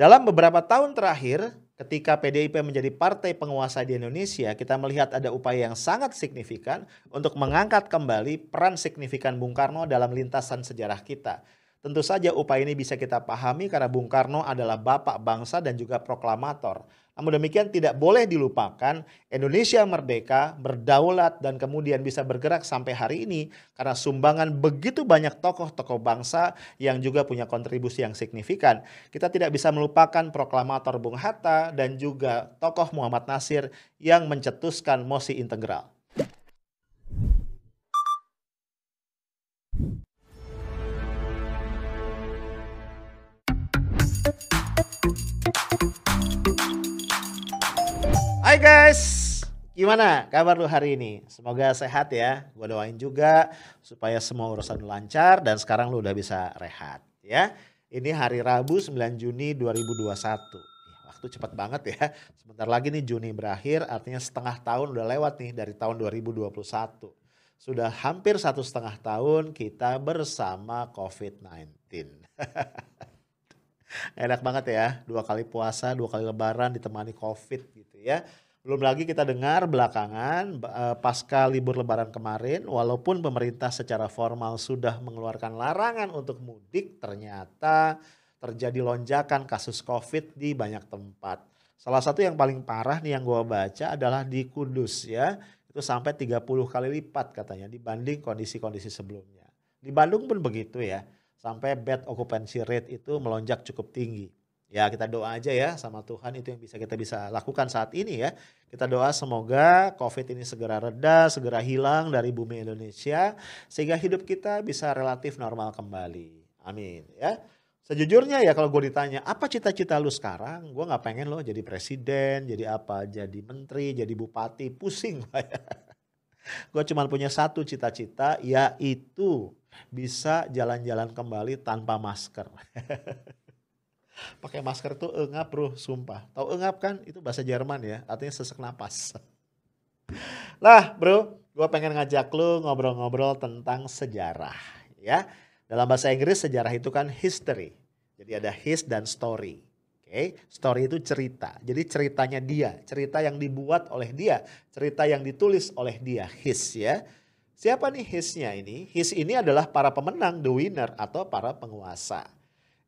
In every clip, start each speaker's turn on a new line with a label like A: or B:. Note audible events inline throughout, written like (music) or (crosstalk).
A: Dalam beberapa tahun terakhir, ketika PDIP menjadi partai penguasa di Indonesia, kita melihat ada upaya yang sangat signifikan untuk mengangkat kembali peran signifikan Bung Karno dalam lintasan sejarah kita. Tentu saja upaya ini bisa kita pahami karena Bung Karno adalah bapak bangsa dan juga proklamator. Namun demikian tidak boleh dilupakan Indonesia merdeka, berdaulat dan kemudian bisa bergerak sampai hari ini karena sumbangan begitu banyak tokoh-tokoh bangsa yang juga punya kontribusi yang signifikan. Kita tidak bisa melupakan proklamator Bung Hatta dan juga tokoh Muhammad Nasir yang mencetuskan mosi integral. Guys, gimana kabar lu hari ini? Semoga sehat ya. Gue doain juga supaya semua urusan lancar dan sekarang lu udah bisa rehat ya. Ini hari Rabu 9 Juni 2021. Waktu cepat banget ya. Sebentar lagi nih Juni berakhir artinya setengah tahun udah lewat nih dari tahun 2021. Sudah hampir satu setengah tahun kita bersama COVID-19. (laughs) Enak banget ya, dua kali puasa, dua kali lebaran ditemani covid gitu ya. Belum lagi kita dengar belakangan eh, pasca libur lebaran kemarin, walaupun pemerintah secara formal sudah mengeluarkan larangan untuk mudik, ternyata terjadi lonjakan kasus covid di banyak tempat. Salah satu yang paling parah nih yang gue baca adalah di Kudus ya, itu sampai 30 kali lipat katanya dibanding kondisi-kondisi sebelumnya. Di Bandung pun begitu ya sampai bed occupancy rate itu melonjak cukup tinggi. Ya kita doa aja ya sama Tuhan itu yang bisa kita bisa lakukan saat ini ya. Kita doa semoga COVID ini segera reda, segera hilang dari bumi Indonesia sehingga hidup kita bisa relatif normal kembali. Amin ya. Sejujurnya ya kalau gue ditanya apa cita-cita lu sekarang, gue nggak pengen lo jadi presiden, jadi apa, jadi menteri, jadi bupati, pusing. gue cuma punya satu cita-cita yaitu bisa jalan-jalan kembali tanpa masker. (laughs) Pakai masker tuh engap bro, sumpah. Tahu engap kan? Itu bahasa Jerman ya, artinya sesak napas. (laughs) lah bro, gue pengen ngajak lu ngobrol-ngobrol tentang sejarah ya. Dalam bahasa Inggris sejarah itu kan history. Jadi ada his dan story. Oke, okay? story itu cerita. Jadi ceritanya dia, cerita yang dibuat oleh dia, cerita yang ditulis oleh dia, his ya. Siapa nih hisnya ini? His ini adalah para pemenang, the winner atau para penguasa.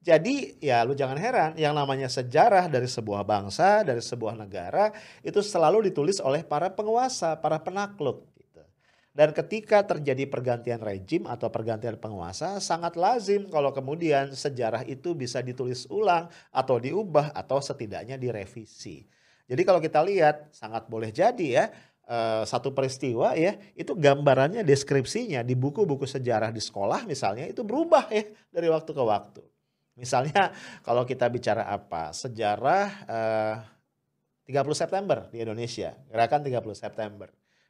A: Jadi ya lu jangan heran yang namanya sejarah dari sebuah bangsa, dari sebuah negara itu selalu ditulis oleh para penguasa, para penakluk. Gitu. Dan ketika terjadi pergantian rejim atau pergantian penguasa sangat lazim kalau kemudian sejarah itu bisa ditulis ulang atau diubah atau setidaknya direvisi. Jadi kalau kita lihat sangat boleh jadi ya uh, satu peristiwa ya itu gambarannya deskripsinya di buku-buku sejarah di sekolah misalnya itu berubah ya dari waktu ke waktu. Misalnya (laughs) kalau kita bicara apa? Sejarah eh, 30 September di Indonesia. Gerakan 30 September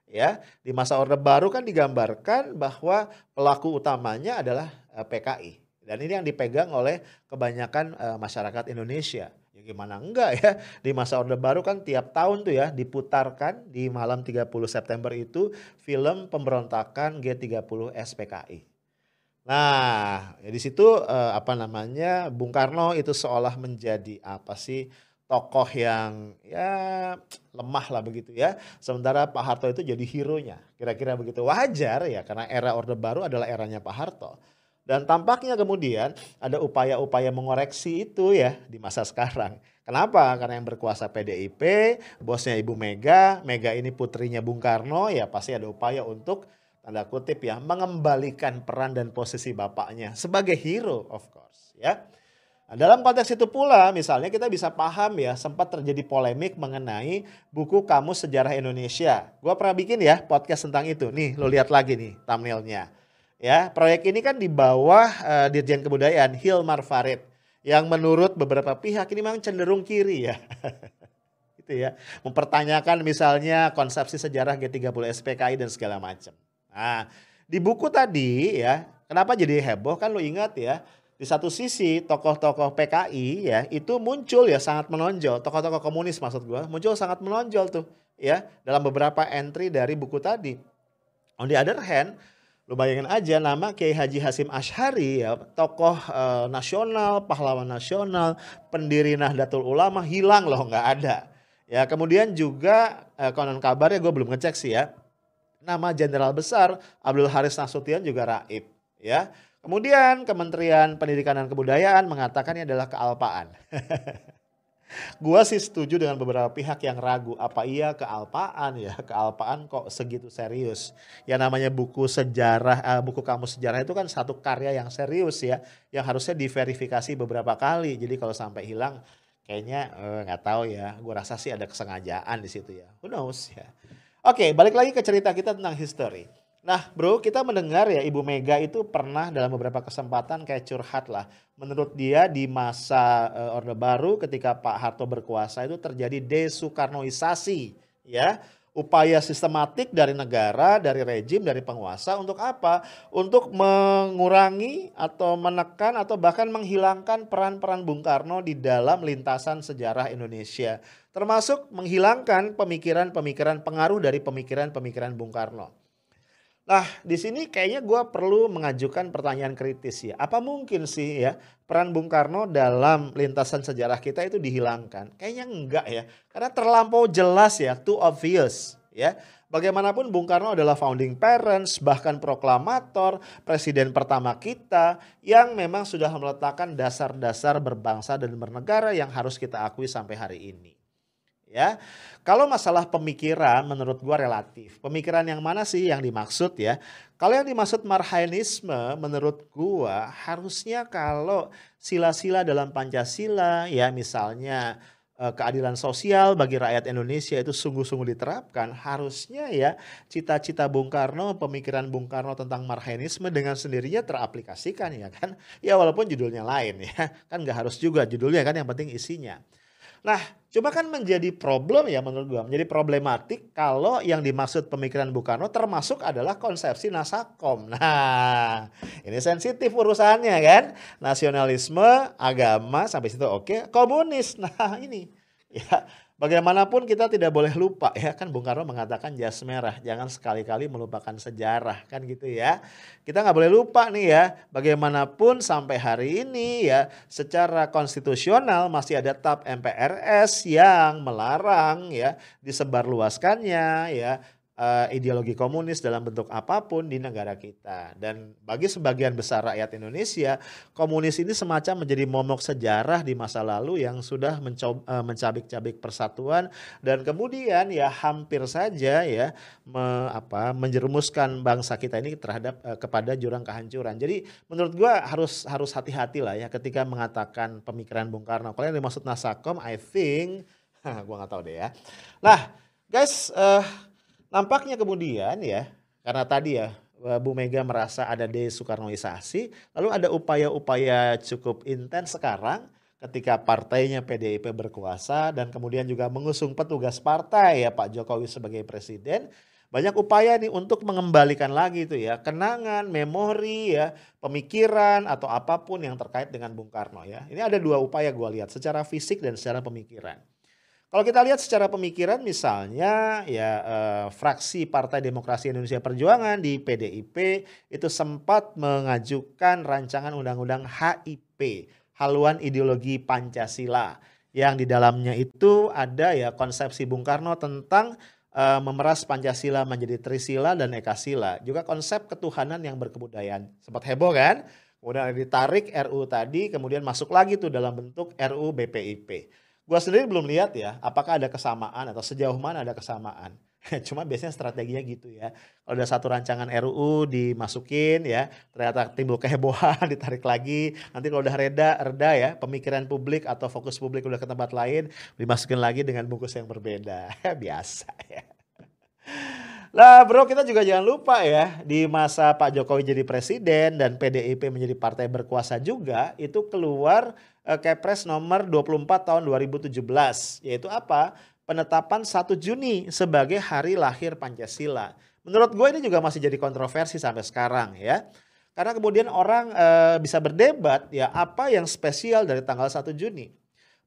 A: ya. Di masa Orde Baru kan digambarkan bahwa pelaku utamanya adalah eh, PKI dan ini yang dipegang oleh kebanyakan uh, masyarakat Indonesia. Gimana enggak ya. Di masa Orde Baru kan tiap tahun tuh ya diputarkan di malam 30 September itu film pemberontakan G30 SPKI. Nah, ya di situ eh, apa namanya Bung Karno itu seolah menjadi apa sih tokoh yang ya lemah lah begitu ya. Sementara Pak Harto itu jadi hero-nya. Kira-kira begitu wajar ya karena era Orde Baru adalah eranya Pak Harto. Dan tampaknya kemudian ada upaya-upaya mengoreksi itu ya di masa sekarang. Kenapa? Karena yang berkuasa PDIP, bosnya Ibu Mega, Mega ini putrinya Bung Karno, ya pasti ada upaya untuk tanda kutip ya mengembalikan peran dan posisi bapaknya sebagai hero of course ya. Nah, dalam konteks itu pula misalnya kita bisa paham ya sempat terjadi polemik mengenai buku Kamus Sejarah Indonesia. Gua pernah bikin ya podcast tentang itu. Nih lo lihat lagi nih thumbnailnya. Ya, proyek ini kan di bawah uh, Dirjen Kebudayaan Hilmar Farid yang menurut beberapa pihak ini memang cenderung kiri ya. (laughs) gitu ya. Mempertanyakan misalnya konsepsi sejarah G30 SPKI dan segala macam. Nah, di buku tadi ya, kenapa jadi heboh kan lo ingat ya, di satu sisi tokoh-tokoh PKI ya itu muncul ya sangat menonjol, tokoh-tokoh komunis maksud gua, muncul sangat menonjol tuh ya dalam beberapa entry dari buku tadi. On the other hand, Lu bayangin aja nama Kiai Haji Hasim Ashari ya, tokoh uh, nasional, pahlawan nasional, pendiri Nahdlatul Ulama hilang loh nggak ada. Ya kemudian juga uh, konon kabarnya gue belum ngecek sih ya. Nama jenderal besar Abdul Haris Nasution juga raib ya. Kemudian Kementerian Pendidikan dan Kebudayaan mengatakan ini adalah kealpaan. (laughs) Gua sih setuju dengan beberapa pihak yang ragu apa iya kealpaan ya kealpaan kok segitu serius. Ya namanya buku sejarah, uh, buku kamus sejarah itu kan satu karya yang serius ya, yang harusnya diverifikasi beberapa kali. Jadi kalau sampai hilang, kayaknya eh, nggak uh, tahu ya. Gue rasa sih ada kesengajaan di situ ya. Who knows ya. Oke, balik lagi ke cerita kita tentang history. Nah bro kita mendengar ya Ibu Mega itu pernah dalam beberapa kesempatan kayak curhat lah. Menurut dia di masa uh, Orde Baru ketika Pak Harto berkuasa itu terjadi desukarnoisasi ya. Upaya sistematik dari negara, dari rejim, dari penguasa untuk apa? Untuk mengurangi atau menekan atau bahkan menghilangkan peran-peran Bung Karno di dalam lintasan sejarah Indonesia. Termasuk menghilangkan pemikiran-pemikiran pengaruh dari pemikiran-pemikiran Bung Karno. Nah, di sini kayaknya gue perlu mengajukan pertanyaan kritis ya. Apa mungkin sih ya peran Bung Karno dalam lintasan sejarah kita itu dihilangkan? Kayaknya enggak ya. Karena terlampau jelas ya, too obvious ya. Bagaimanapun Bung Karno adalah founding parents, bahkan proklamator, presiden pertama kita yang memang sudah meletakkan dasar-dasar berbangsa dan bernegara yang harus kita akui sampai hari ini ya. Kalau masalah pemikiran menurut gua relatif. Pemikiran yang mana sih yang dimaksud ya? Kalau yang dimaksud marhainisme menurut gua harusnya kalau sila-sila dalam Pancasila ya misalnya eh, keadilan sosial bagi rakyat Indonesia itu sungguh-sungguh diterapkan, harusnya ya cita-cita Bung Karno, pemikiran Bung Karno tentang marhainisme dengan sendirinya teraplikasikan ya kan. Ya walaupun judulnya lain ya, kan nggak harus juga judulnya kan yang penting isinya. Nah, cuma kan menjadi problem ya menurut gua, menjadi problematik kalau yang dimaksud pemikiran Bung Karno termasuk adalah konsepsi Nasakom. (laughs) Nah, ini sensitif urusannya kan. Nasionalisme, agama sampai situ oke, komunis. (laughs) Nah, ini ya Bagaimanapun kita tidak boleh lupa ya kan Bung Karno mengatakan jas merah jangan sekali-kali melupakan sejarah kan gitu ya. Kita nggak boleh lupa nih ya bagaimanapun sampai hari ini ya secara konstitusional masih ada TAP MPRS yang melarang ya disebarluaskannya ya uh, ideologi komunis dalam bentuk apa pun di negara kita. Dan bagi sebagian besar rakyat Indonesia, komunis ini semacam menjadi momok sejarah di masa lalu yang sudah uh, mencabik-cabik persatuan dan kemudian ya hampir saja ya me, apa menjerumuskan bangsa kita ini terhadap uh, kepada jurang kehancuran. Jadi menurut gua harus harus hati-hati lah ya ketika mengatakan pemikiran Bung Karno. Kalau yang dimaksud Nasakom, I think, (laughs) gua nggak tahu deh ya. Nah, guys, uh, Nampaknya kemudian ya, karena tadi ya Bu Mega merasa ada desoekarnoisasi, lalu ada upaya-upaya cukup intens sekarang ketika partainya PDIP berkuasa dan kemudian juga mengusung petugas partai ya Pak Jokowi sebagai presiden. Banyak upaya nih untuk mengembalikan lagi itu ya kenangan, memori ya, pemikiran atau apa pun yang terkait dengan Bung Karno ya. Ini ada dua upaya gue lihat secara fisik dan secara pemikiran. Kalau kita lihat secara pemikiran misalnya ya eh, fraksi Partai Demokrasi Indonesia Perjuangan di PDIP itu sempat mengajukan rancangan undang-undang HIP, haluan ideologi Pancasila yang di dalamnya itu ada ya konsepsi Bung Karno tentang uh, memeras Pancasila menjadi Trisila dan Ekasila. Juga konsep ketuhanan yang berkebudayaan. Sempat heboh kan? Kemudian ditarik RU tadi, kemudian masuk lagi tuh dalam bentuk RU BPIP. Gua sendiri belum lihat ya, apakah ada kesamaan atau sejauh mana ada kesamaan. (laughs) Cuma biasanya strateginya gitu ya. Kalau ada satu rancangan RUU dimasukin ya, ternyata timbul kehebohan, (laughs) ditarik lagi. Nanti kalau udah reda, reda ya, pemikiran publik atau fokus publik udah ke tempat lain, dimasukin lagi dengan bungkus yang berbeda. (laughs) Biasa ya. Lah bro kita juga jangan lupa ya di masa Pak Jokowi jadi presiden dan PDIP menjadi partai berkuasa juga itu keluar Kepres nomor 24 tahun 2017 yaitu apa? Penetapan 1 Juni sebagai hari lahir Pancasila. Menurut gue ini juga masih jadi kontroversi sampai sekarang ya. Karena kemudian orang uh, bisa berdebat ya apa yang spesial dari tanggal 1 Juni.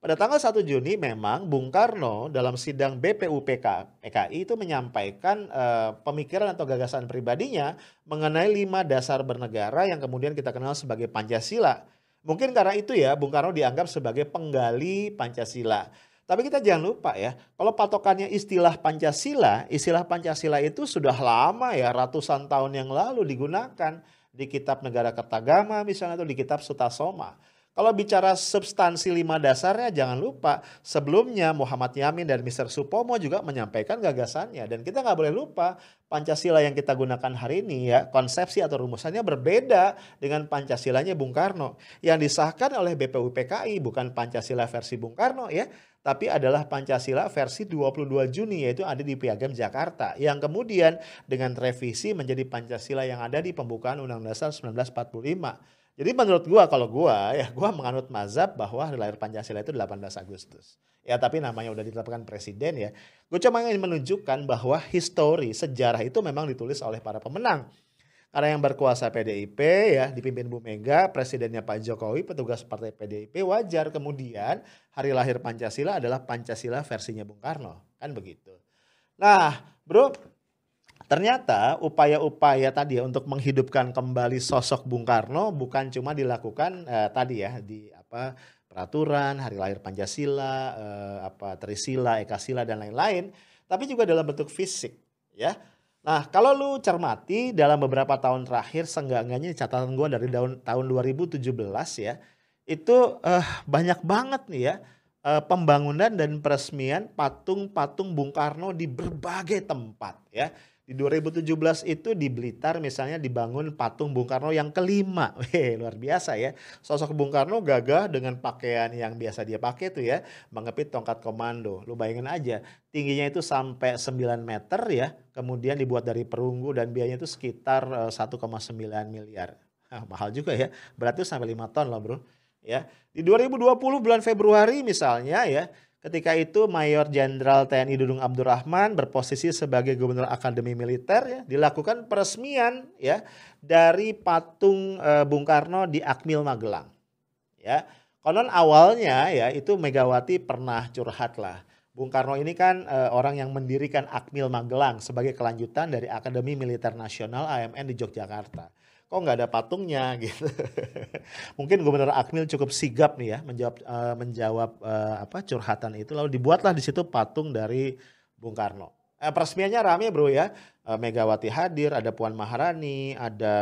A: pada tanggal 1 Juni memang Bung Karno dalam sidang BPUPK PKI itu menyampaikan uh, pemikiran atau gagasan pribadinya mengenai lima dasar bernegara yang kemudian kita kenal sebagai Pancasila. Mungkin karena itu ya Bung Karno dianggap sebagai penggali Pancasila. Tapi kita jangan lupa ya, kalau patokannya istilah Pancasila, istilah Pancasila itu sudah lama ya, ratusan tahun yang lalu digunakan di kitab Negara Kertagama misalnya atau di kitab Sutasoma. Kalau bicara substansi lima dasarnya jangan lupa sebelumnya Muhammad Yamin dan Mr. Supomo juga menyampaikan gagasannya. Dan kita nggak boleh lupa Pancasila yang kita gunakan hari ini ya konsepsi atau rumusannya berbeda dengan Pancasilanya Bung Karno. Yang disahkan oleh BPUPKI bukan Pancasila versi Bung Karno ya tapi adalah Pancasila versi 22 Juni yaitu ada di Piagam Jakarta. Yang kemudian dengan revisi menjadi Pancasila yang ada di pembukaan Undang-Undang Dasar 1945 jadi menurut gua kalau gua ya gua menganut mazhab bahwa hari lahir Pancasila itu 18 Agustus. Ya tapi namanya udah ditetapkan presiden ya. Gue cuma ingin menunjukkan bahwa histori sejarah itu memang ditulis oleh para pemenang. Karena yang berkuasa PDIP ya dipimpin Bu Mega, presidennya Pak Jokowi, petugas partai PDIP wajar kemudian hari lahir Pancasila adalah Pancasila versinya Bung Karno. Kan begitu. Nah, Bro, Ternyata upaya-upaya tadi ya untuk menghidupkan kembali sosok Bung Karno bukan cuma dilakukan eh, tadi ya di apa peraturan hari lahir Pancasila, eh, apa Trisila, Ekasila dan lain-lain, tapi juga dalam bentuk fisik ya. Nah, kalau lu cermati dalam beberapa tahun terakhir seenggak-enggaknya catatan gua dari tahun tahun 2017 ya, itu eh, banyak banget nih ya eh, pembangunan dan peresmian patung-patung Bung Karno di berbagai tempat ya di 2017 itu di Blitar misalnya dibangun patung Bung Karno yang kelima. (laughs) Weh, luar biasa ya. Sosok Bung Karno gagah dengan pakaian yang biasa dia pakai tuh ya, mengepit tongkat komando. Lu bayangin aja, tingginya itu sampai 9 meter ya, kemudian dibuat dari perunggu dan biayanya itu sekitar 1,9 eh, miliar. Nah, mahal juga ya. Berarti sampai 5 ton loh, Bro. Ya. Di 2020 bulan Februari misalnya ya, Ketika itu Mayor Jenderal TNI Dudung Abdurrahman berposisi sebagai Gubernur Akademi Militer ya, dilakukan peresmian ya dari patung e, Bung Karno di Akmil Magelang. Ya. Konon awalnya ya itu Megawati pernah curhat lah. Bung Karno ini kan e, orang yang mendirikan Akmil Magelang sebagai kelanjutan dari Akademi Militer Nasional AMN di Yogyakarta kok nggak ada patungnya (laughs) gitu. Mungkin Gubernur Akmil cukup sigap nih ya menjawab uh, menjawab uh, apa curhatan itu lalu dibuatlah di situ patung dari Bung Karno. Eh, peresmiannya rame bro ya. Uh, Megawati hadir, ada Puan Maharani, ada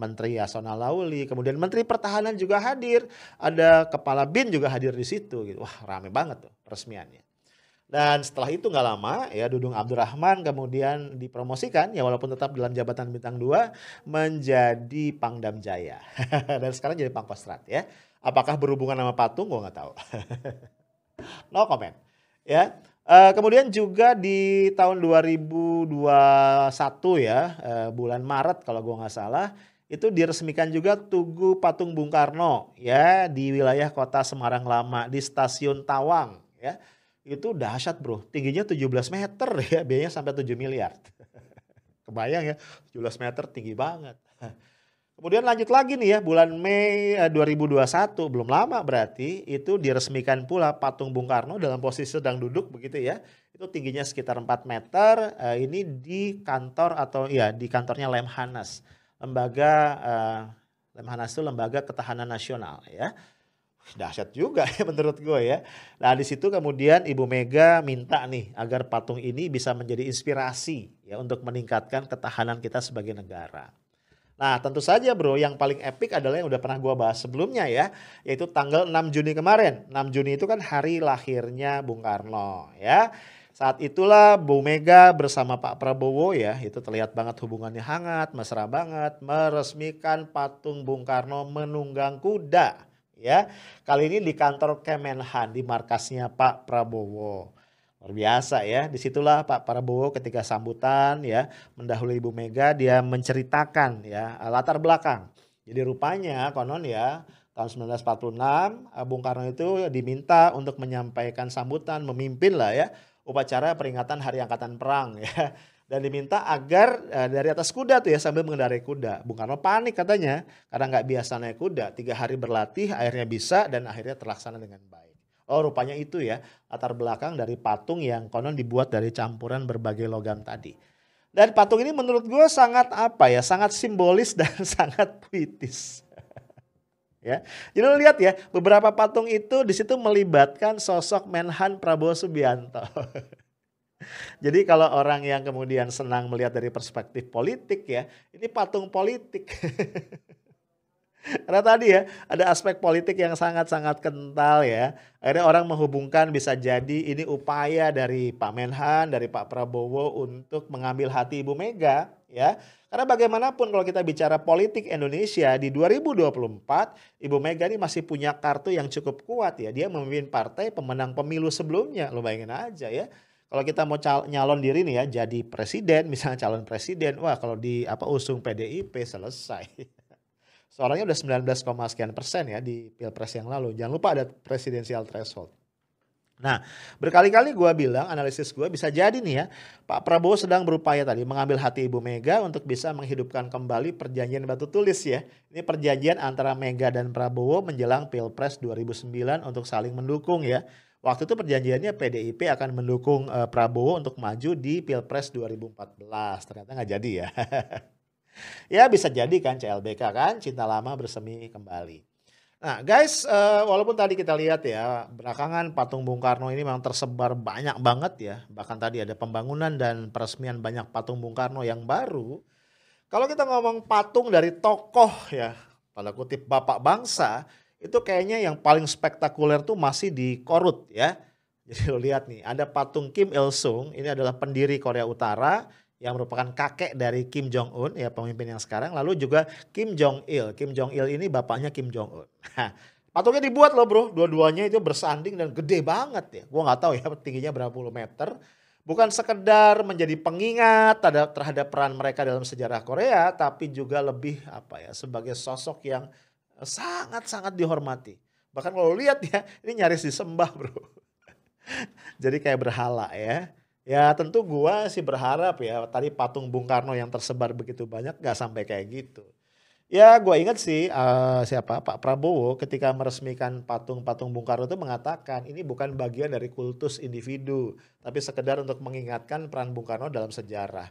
A: Menteri Yasona Lauli, kemudian Menteri Pertahanan juga hadir, ada Kepala BIN juga hadir di situ gitu. Wah, rame banget tuh peresmiannya. Dan setelah itu nggak lama ya Dudung Abdurrahman kemudian dipromosikan ya walaupun tetap dalam jabatan bintang 2 menjadi Pangdam Jaya. (laughs) Dan sekarang jadi Pangkostrat ya. Apakah berhubungan sama patung gua nggak tahu. (laughs) no comment. Ya. Uh, kemudian juga di tahun 2021 ya, uh, bulan Maret kalau gua nggak salah, itu diresmikan juga Tugu Patung Bung Karno ya di wilayah kota Semarang Lama di Stasiun Tawang ya itu dahsyat bro. Tingginya 17 meter (laughs) ya, biayanya sampai 7 miliar. (laughs) Kebayang ya, 17 meter tinggi banget. (laughs) Kemudian lanjut lagi nih ya, bulan Mei 2021, eh, belum lama berarti, itu diresmikan pula patung Bung Karno dalam posisi sedang duduk begitu ya. Itu tingginya sekitar 4 meter, eh, ini di kantor atau ya di kantornya Lemhanas. Lembaga, uh, Lemhanas itu lembaga ketahanan nasional ya dahsyat juga ya (laughs) menurut gue ya. Nah di situ kemudian Ibu Mega minta nih agar patung ini bisa menjadi inspirasi ya untuk meningkatkan ketahanan kita sebagai negara. Nah tentu saja bro yang paling epic adalah yang udah pernah gue bahas sebelumnya ya. Yaitu tanggal 6 Juni kemarin. 6 Juni itu kan hari lahirnya Bung Karno ya. Saat itulah Bu Mega bersama Pak Prabowo ya, itu terlihat banget hubungannya hangat, mesra banget, meresmikan patung Bung Karno menunggang kuda ya. Kali ini di kantor Kemenhan di markasnya Pak Prabowo. Luar biasa ya. Di situlah Pak Prabowo ketika sambutan ya mendahului Ibu Mega dia menceritakan ya latar belakang. Jadi rupanya konon ya tahun 1946 Bung Karno itu diminta untuk menyampaikan sambutan memimpin lah ya upacara peringatan Hari Angkatan Perang (laughs) ya dan diminta agar uh, dari atas kuda tuh ya sambil mengendarai kuda. Bung Karno panik katanya karena nggak biasa naik kuda. Tiga hari berlatih akhirnya bisa dan akhirnya terlaksana dengan baik. Oh rupanya itu ya latar belakang dari patung yang konon dibuat dari campuran berbagai logam tadi. Dan patung ini menurut gue sangat apa ya, sangat simbolis (laughs) dan sangat puitis. (laughs) ya. Jadi lo lihat ya, beberapa patung itu di situ melibatkan sosok Menhan Prabowo Subianto. (laughs) Jadi kalau orang yang kemudian senang melihat dari perspektif politik ya, ini patung politik. (laughs) Karena tadi ya ada aspek politik yang sangat-sangat kental ya. Akhirnya orang menghubungkan bisa jadi ini upaya dari Pak Menhan, dari Pak Prabowo untuk mengambil hati Ibu Mega ya. Karena bagaimanapun kalau kita bicara politik Indonesia di 2024, Ibu Mega ini masih punya kartu yang cukup kuat ya. Dia memimpin partai pemenang pemilu sebelumnya. Lo bayangin aja ya kalau kita mau cal nyalon diri nih ya jadi presiden misalnya calon presiden wah kalau di apa usung PDIP selesai (laughs) soalnya udah 19, sekian persen ya di pilpres yang lalu jangan lupa ada presidensial threshold Nah, berkali-kali gue bilang, analisis gue bisa jadi nih ya, Pak Prabowo sedang berupaya tadi mengambil hati Ibu Mega untuk bisa menghidupkan kembali perjanjian batu tulis ya. Ini perjanjian antara Mega dan Prabowo menjelang Pilpres 2009 untuk saling mendukung ya. Waktu itu perjanjiannya PDIP akan mendukung uh, Prabowo untuk maju di Pilpres 2014. Ternyata nggak jadi ya. (laughs) ya bisa jadi kan CLBK kan cinta lama bersemi kembali. Nah guys, uh, walaupun tadi kita lihat ya belakangan patung Bung Karno ini memang tersebar banyak banget ya. Bahkan tadi ada pembangunan dan peresmian banyak patung Bung Karno yang baru. Kalau kita ngomong patung dari tokoh ya, pada kutip bapak bangsa, itu kayaknya yang paling spektakuler tuh masih di Korut ya. Jadi lo lihat nih, ada patung Kim Il Sung, ini adalah pendiri Korea Utara yang merupakan kakek dari Kim Jong Un ya pemimpin yang sekarang. Lalu juga Kim Jong Il. Kim Jong Il ini bapaknya Kim Jong Un. patungnya dibuat loh bro, dua-duanya itu bersanding dan gede banget ya. Gua nggak tahu ya tingginya berapa puluh meter. Bukan sekedar menjadi pengingat terhadap peran mereka dalam sejarah Korea, tapi juga lebih apa ya sebagai sosok yang sangat-sangat dihormati. Bahkan kalau lihat ya, ini nyaris disembah bro. (laughs) Jadi kayak berhala ya. Ya tentu gua sih berharap ya tadi patung Bung Karno yang tersebar begitu banyak gak sampai kayak gitu. Ya gue ingat sih uh, siapa Pak Prabowo ketika meresmikan patung-patung Bung Karno itu mengatakan ini bukan bagian dari kultus individu. Tapi sekedar untuk mengingatkan peran Bung Karno dalam sejarah.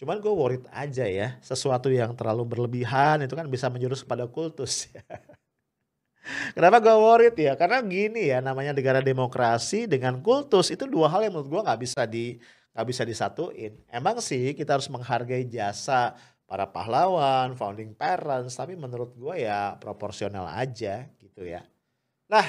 A: Cuman gue worried aja ya, sesuatu yang terlalu berlebihan itu kan bisa menjurus pada kultus. (laughs) Kenapa gue worried ya? Karena gini ya, namanya negara demokrasi dengan kultus itu dua hal yang menurut gue nggak bisa di nggak bisa disatuin. Emang sih kita harus menghargai jasa para pahlawan, founding parents, tapi menurut gue ya proporsional aja gitu ya. Nah,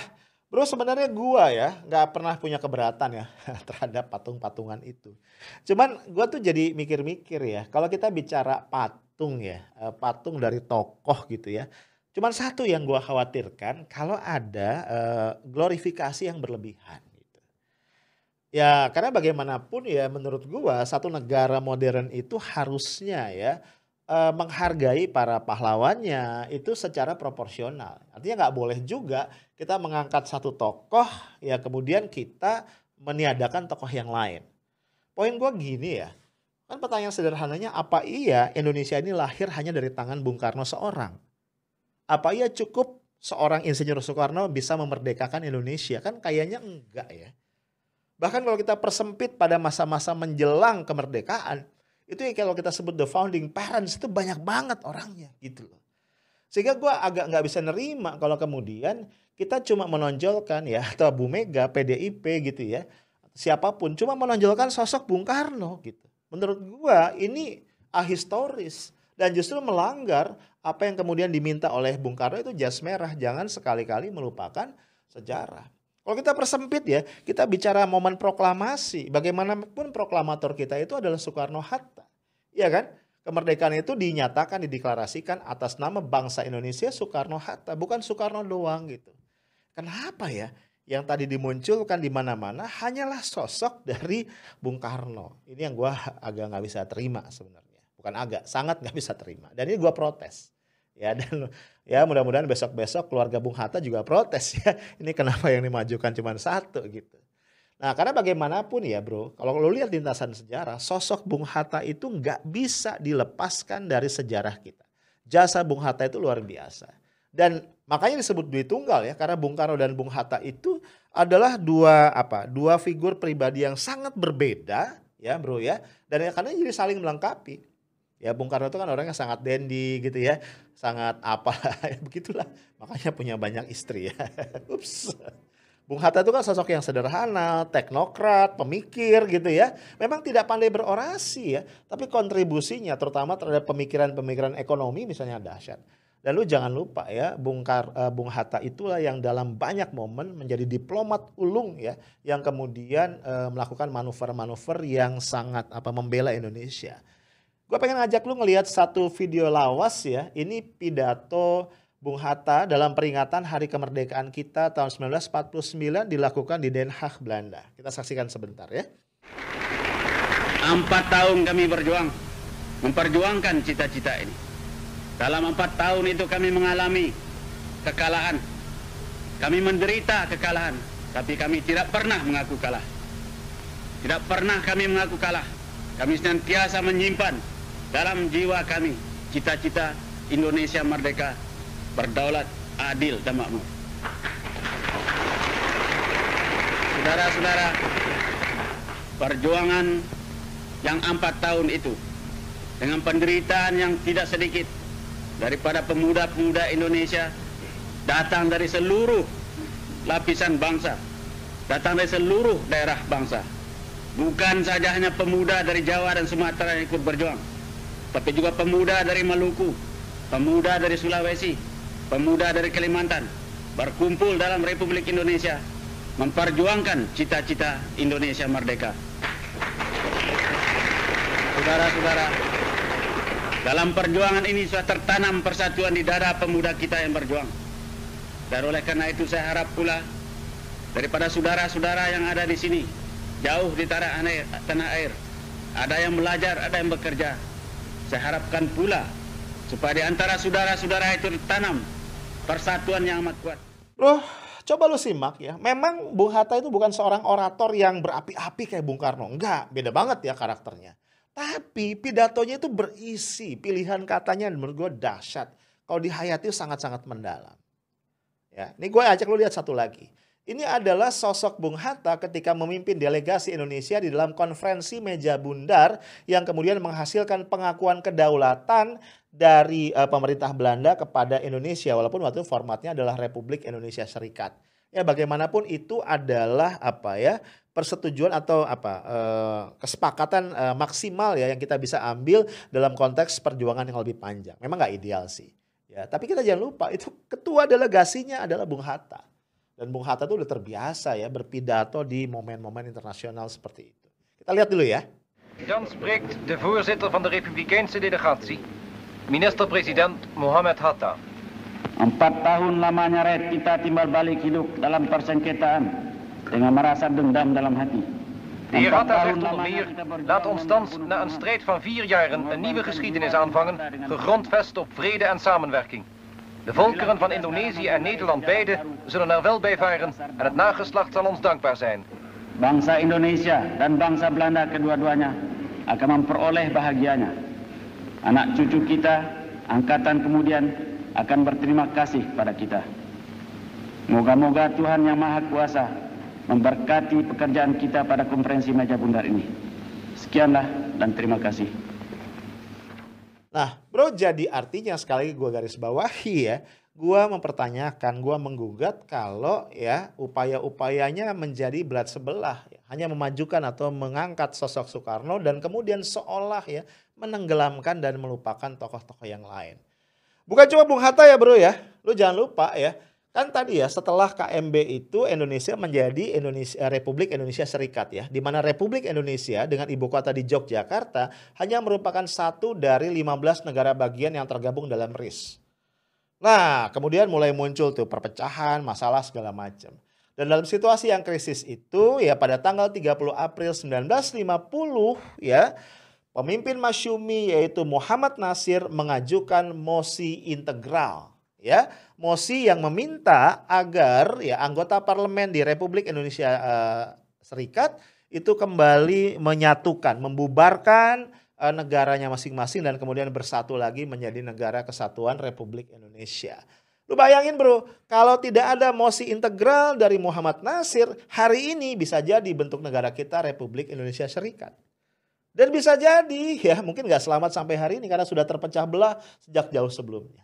A: Bro sebenarnya gua ya nggak pernah punya keberatan ya (laughs) terhadap patung-patungan itu. Cuman gua tuh jadi mikir-mikir ya kalau kita bicara patung ya eh, patung dari tokoh gitu ya. Cuman satu yang gua khawatirkan kalau ada uh, glorifikasi yang berlebihan. Gitu. Ya karena bagaimanapun ya menurut gua satu negara modern itu harusnya ya uh, menghargai para pahlawannya itu secara proporsional. Artinya nggak boleh juga kita mengangkat satu tokoh ya kemudian kita meniadakan tokoh yang lain. Poin gue gini ya, kan pertanyaan sederhananya apa iya Indonesia ini lahir hanya dari tangan Bung Karno seorang? Apa iya cukup seorang insinyur Soekarno bisa memerdekakan Indonesia? Kan kayaknya enggak ya. Bahkan kalau kita persempit pada masa-masa menjelang kemerdekaan, itu kalau kita sebut the founding parents itu banyak banget orangnya gitu loh. Sehingga gue agak nggak bisa nerima kalau kemudian kita cuma menonjolkan ya atau Bu Mega, PDIP gitu ya, siapa pun cuma menonjolkan sosok Bung Karno gitu. Menurut gue ini ahistoris dan justru melanggar apa yang kemudian diminta oleh Bung Karno itu jas merah. Jangan sekali-kali melupakan sejarah. Kalau kita persempit ya, kita bicara momen proklamasi. Bagaimanapun proklamator kita itu adalah Soekarno-Hatta. Iya kan? Kemerdekaan itu dinyatakan, dideklarasikan atas nama bangsa Indonesia Soekarno-Hatta. Bukan Soekarno doang gitu. Kenapa ya? Yang tadi dimunculkan di mana-mana hanyalah sosok dari Bung Karno. Ini yang gue agak nggak bisa terima sebenarnya. Bukan agak, sangat nggak bisa terima. Dan ini gue protes ya dan ya mudah-mudahan besok-besok keluarga Bung Hatta juga protes ya ini kenapa yang dimajukan cuma satu gitu nah karena bagaimanapun ya bro kalau lo lihat lintasan sejarah sosok Bung Hatta itu nggak bisa dilepaskan dari sejarah kita jasa Bung Hatta itu luar biasa dan Makanya disebut duit tunggal ya, karena Bung Karno dan Bung Hatta itu adalah dua apa? Dua figur pribadi yang sangat berbeda ya, Bro ya. Dan ya, karena jadi saling melengkapi. Ya Bung Karno itu kan orang yang sangat dandy gitu ya, sangat apa (laughs) ya begitulah. Makanya punya banyak istri ya. (laughs) Ups. Bung Hatta itu kan sosok yang sederhana, teknokrat, pemikir gitu ya. Memang tidak pandai berorasi ya, tapi kontribusinya terutama terhadap pemikiran-pemikiran ekonomi misalnya dahsyat. Dan lu jangan lupa ya, Bung, Kar, uh, Bung Hatta itulah yang dalam banyak momen menjadi diplomat ulung ya, yang kemudian uh, melakukan manuver-manuver yang sangat apa membela Indonesia. Gue pengen ngajak lu ngelihat satu video lawas ya, ini pidato Bung Hatta dalam peringatan Hari Kemerdekaan kita tahun 1949 dilakukan di Den Haag, Belanda. Kita saksikan sebentar ya.
B: Empat tahun kami berjuang, memperjuangkan cita-cita ini. Dalam empat tahun itu kami mengalami kekalahan. Kami menderita kekalahan, tapi kami tidak pernah mengaku kalah. Tidak pernah kami mengaku kalah. Kami senantiasa menyimpan dalam jiwa kami cita-cita Indonesia merdeka berdaulat, adil dan makmur. Saudara-saudara, perjuangan yang empat tahun itu dengan penderitaan yang tidak sedikit daripada pemuda-pemuda Indonesia datang dari seluruh lapisan bangsa, datang dari seluruh daerah bangsa. Bukan saja hanya pemuda dari Jawa dan Sumatera yang ikut berjuang, tapi juga pemuda dari Maluku, pemuda dari Sulawesi, pemuda dari Kalimantan berkumpul dalam Republik Indonesia memperjuangkan cita-cita Indonesia merdeka. Saudara-saudara, dalam perjuangan ini sudah tertanam persatuan di dada pemuda kita yang berjuang. Dan oleh karena itu saya harap pula daripada saudara-saudara yang ada di sini, jauh di tanah air, tanah air, ada yang belajar, ada yang bekerja. Saya harapkan pula supaya di antara saudara-saudara itu ditanam persatuan yang amat kuat.
A: Bro, coba lu simak ya. Memang Bung Hatta itu bukan seorang orator yang berapi-api kayak Bung Karno. Enggak, beda banget ya karakternya. Tapi pidatonya itu berisi pilihan katanya menurut gue dahsyat. Kalau dihayati sangat-sangat mendalam. Ya, ini gue ajak lu lihat satu lagi. Ini adalah sosok Bung Hatta ketika memimpin delegasi Indonesia di dalam konferensi meja bundar yang kemudian menghasilkan pengakuan kedaulatan dari uh, pemerintah Belanda kepada Indonesia walaupun waktu itu formatnya adalah Republik Indonesia Serikat. Ya bagaimanapun itu adalah apa ya persetujuan atau apa uh, kesepakatan uh, maksimal ya yang kita bisa ambil dalam konteks perjuangan yang lebih panjang. Memang nggak ideal sih. Ya, tapi kita jangan lupa itu ketua delegasinya adalah Bung Hatta. Dan Bung Hatta itu udah terbiasa ya berpidato di momen-momen internasional seperti itu. Kita lihat dulu ya.
C: Dan spreekt de voorzitter van de Republikeinse delegatie, minister-president Mohammed Hatta.
B: Empat tahun lamanya rakyat kita timbal balik hidup dalam persengketaan dengan merasa dendam dalam hati.
C: De heer Hatta zegt onder meer, laat ons thans na een strijd van vier jaren een nieuwe geschiedenis aanvangen, gegrondvest op vrede en samenwerking. De volkeren van Indonesië en Nederland beide zullen er wel bij varen en het nageslacht zal ons dankbaar zijn.
B: Bangsa Indonesia dan bangsa Belanda kedua-duanya akan memperoleh bahagianya. Anak cucu kita, angkatan kemudian akan berterima kasih pada kita. Moga-moga Tuhan Yang Maha Kuasa memberkati pekerjaan kita pada konferensi meja bundar ini. Sekianlah dan terima kasih.
A: Nah, bro, jadi artinya sekali lagi gue garis bawahi ya, gue mempertanyakan, gue menggugat kalau ya upaya-upayanya menjadi belat sebelah, ya, hanya memajukan atau mengangkat sosok Soekarno dan kemudian seolah ya menenggelamkan dan melupakan tokoh-tokoh yang lain. Bukan cuma Bung Hatta ya bro ya, lu jangan lupa ya, Kan tadi ya setelah KMB itu Indonesia menjadi Indonesia eh, Republik Indonesia Serikat ya, di mana Republik Indonesia dengan ibu kota di Yogyakarta hanya merupakan satu dari 15 negara bagian yang tergabung dalam RIS. Nah, kemudian mulai muncul tuh perpecahan, masalah segala macam. Dan dalam situasi yang krisis itu ya pada tanggal 30 April 1950 ya pemimpin Masyumi yaitu Muhammad Nasir mengajukan mosi integral ya mosi yang meminta agar ya anggota parlemen di Republik Indonesia uh, Serikat itu kembali menyatukan, membubarkan uh, negaranya masing-masing dan kemudian bersatu lagi menjadi negara kesatuan Republik Indonesia. Lu bayangin bro, kalau tidak ada mosi integral dari Muhammad Nasir, hari ini bisa jadi bentuk negara kita Republik Indonesia Serikat. Dan bisa jadi ya mungkin nggak selamat sampai hari ini karena sudah terpecah belah sejak jauh sebelumnya.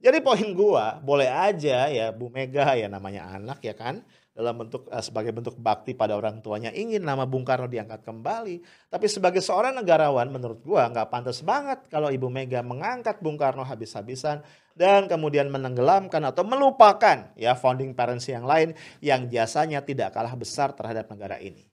A: Jadi poin gua boleh aja ya Bu Mega ya namanya anak ya kan dalam bentuk uh, sebagai bentuk bakti pada orang tuanya ingin nama Bung Karno diangkat kembali. Tapi sebagai seorang negarawan menurut gua nggak pantas banget kalau Ibu Mega mengangkat Bung Karno habis-habisan dan kemudian menenggelamkan atau melupakan ya founding parents yang lain yang jasanya tidak kalah besar terhadap negara ini.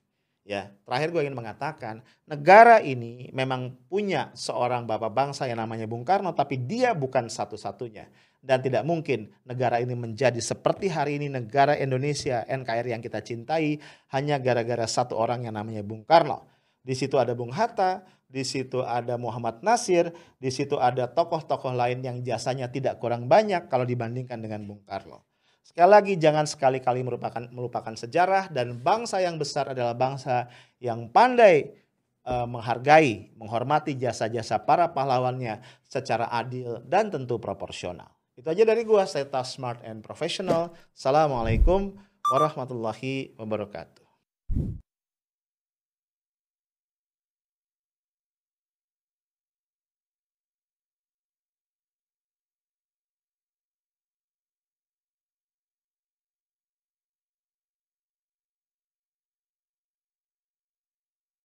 A: Ya, terakhir gue ingin mengatakan, negara ini memang punya seorang bapak bangsa yang namanya Bung Karno, tapi dia bukan satu-satunya. Dan tidak mungkin negara ini menjadi seperti hari ini negara Indonesia, NKRI yang kita cintai, hanya gara-gara satu orang yang namanya Bung Karno. Di situ ada Bung Hatta, di situ ada Muhammad Nasir, di situ ada tokoh-tokoh lain yang jasanya tidak kurang banyak kalau dibandingkan dengan Bung Karno. Sekali lagi jangan sekali-kali merupakan melupakan sejarah dan bangsa yang besar adalah bangsa yang pandai uh, menghargai, menghormati jasa-jasa para pahlawannya secara adil dan tentu proporsional. Itu aja dari gua, saya Smart and Professional. Assalamualaikum warahmatullahi wabarakatuh.